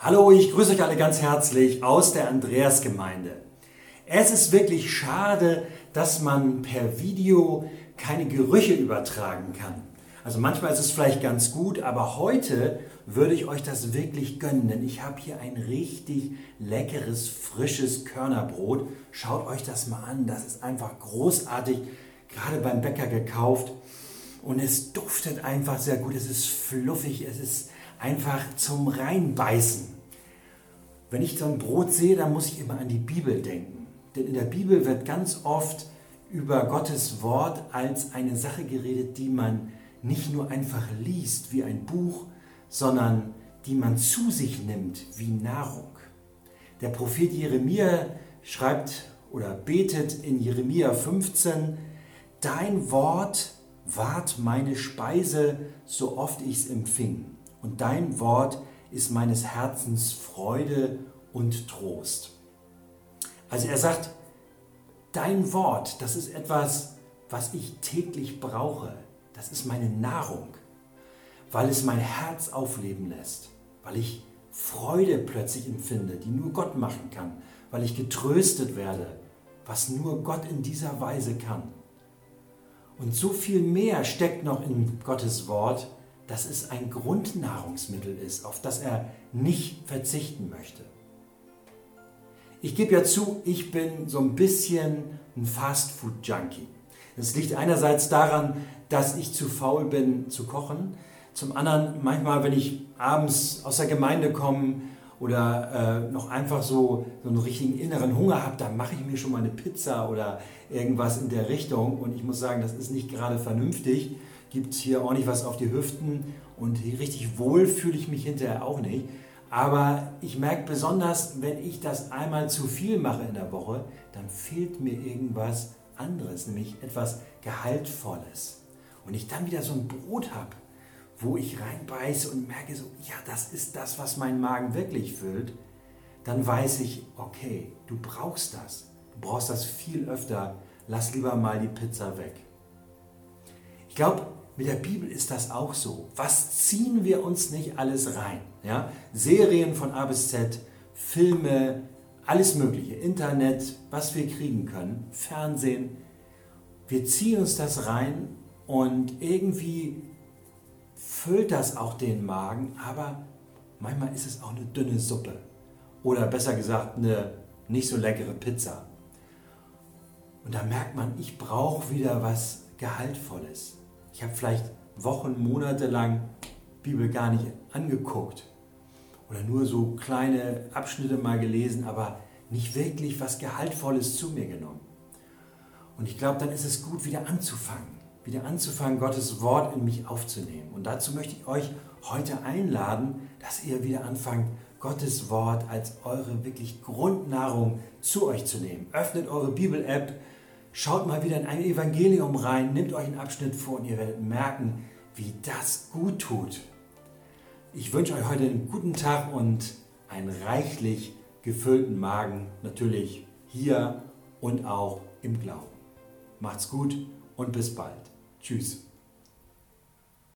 Hallo, ich grüße euch alle ganz herzlich aus der Andreasgemeinde. Es ist wirklich schade, dass man per Video keine Gerüche übertragen kann. Also manchmal ist es vielleicht ganz gut, aber heute würde ich euch das wirklich gönnen, denn ich habe hier ein richtig leckeres, frisches Körnerbrot. Schaut euch das mal an, das ist einfach großartig, gerade beim Bäcker gekauft. Und es duftet einfach sehr gut, es ist fluffig, es ist einfach zum Reinbeißen. Wenn ich so ein Brot sehe, dann muss ich immer an die Bibel denken. Denn in der Bibel wird ganz oft über Gottes Wort als eine Sache geredet, die man nicht nur einfach liest wie ein Buch, sondern die man zu sich nimmt wie Nahrung. Der Prophet Jeremia schreibt oder betet in Jeremia 15, Dein Wort ward meine Speise, so oft ich es empfing und dein Wort ist meines Herzens Freude und Trost. Also er sagt, dein Wort, das ist etwas, was ich täglich brauche. Das ist meine Nahrung, weil es mein Herz aufleben lässt, weil ich Freude plötzlich empfinde, die nur Gott machen kann, weil ich getröstet werde, was nur Gott in dieser Weise kann. Und so viel mehr steckt noch in Gottes Wort, dass es ein Grundnahrungsmittel ist, auf das er nicht verzichten möchte. Ich gebe ja zu, ich bin so ein bisschen ein Fastfood-Junkie. Das liegt einerseits daran, dass ich zu faul bin zu kochen. Zum anderen manchmal, wenn ich abends aus der Gemeinde komme oder äh, noch einfach so, so einen richtigen inneren Hunger habe, dann mache ich mir schon mal eine Pizza oder irgendwas in der Richtung. Und ich muss sagen, das ist nicht gerade vernünftig gibt es hier ordentlich was auf die Hüften und richtig wohl fühle ich mich hinterher auch nicht. Aber ich merke besonders, wenn ich das einmal zu viel mache in der Woche, dann fehlt mir irgendwas anderes, nämlich etwas Gehaltvolles. Und ich dann wieder so ein Brot habe, wo ich reinbeiße und merke so, ja, das ist das, was meinen Magen wirklich füllt, dann weiß ich, okay, du brauchst das. Du brauchst das viel öfter. Lass lieber mal die Pizza weg. Ich glaube, mit der Bibel ist das auch so. Was ziehen wir uns nicht alles rein? Ja? Serien von A bis Z, Filme, alles Mögliche, Internet, was wir kriegen können, Fernsehen. Wir ziehen uns das rein und irgendwie füllt das auch den Magen, aber manchmal ist es auch eine dünne Suppe. Oder besser gesagt, eine nicht so leckere Pizza. Und da merkt man, ich brauche wieder was Gehaltvolles. Ich habe vielleicht Wochen, Monate lang Bibel gar nicht angeguckt oder nur so kleine Abschnitte mal gelesen, aber nicht wirklich was Gehaltvolles zu mir genommen. Und ich glaube, dann ist es gut, wieder anzufangen, wieder anzufangen, Gottes Wort in mich aufzunehmen. Und dazu möchte ich euch heute einladen, dass ihr wieder anfangt, Gottes Wort als eure wirklich Grundnahrung zu euch zu nehmen. Öffnet eure Bibel-App, Schaut mal wieder in ein Evangelium rein, nehmt euch einen Abschnitt vor und ihr werdet merken, wie das gut tut. Ich wünsche euch heute einen guten Tag und einen reichlich gefüllten Magen, natürlich hier und auch im Glauben. Macht's gut und bis bald. Tschüss.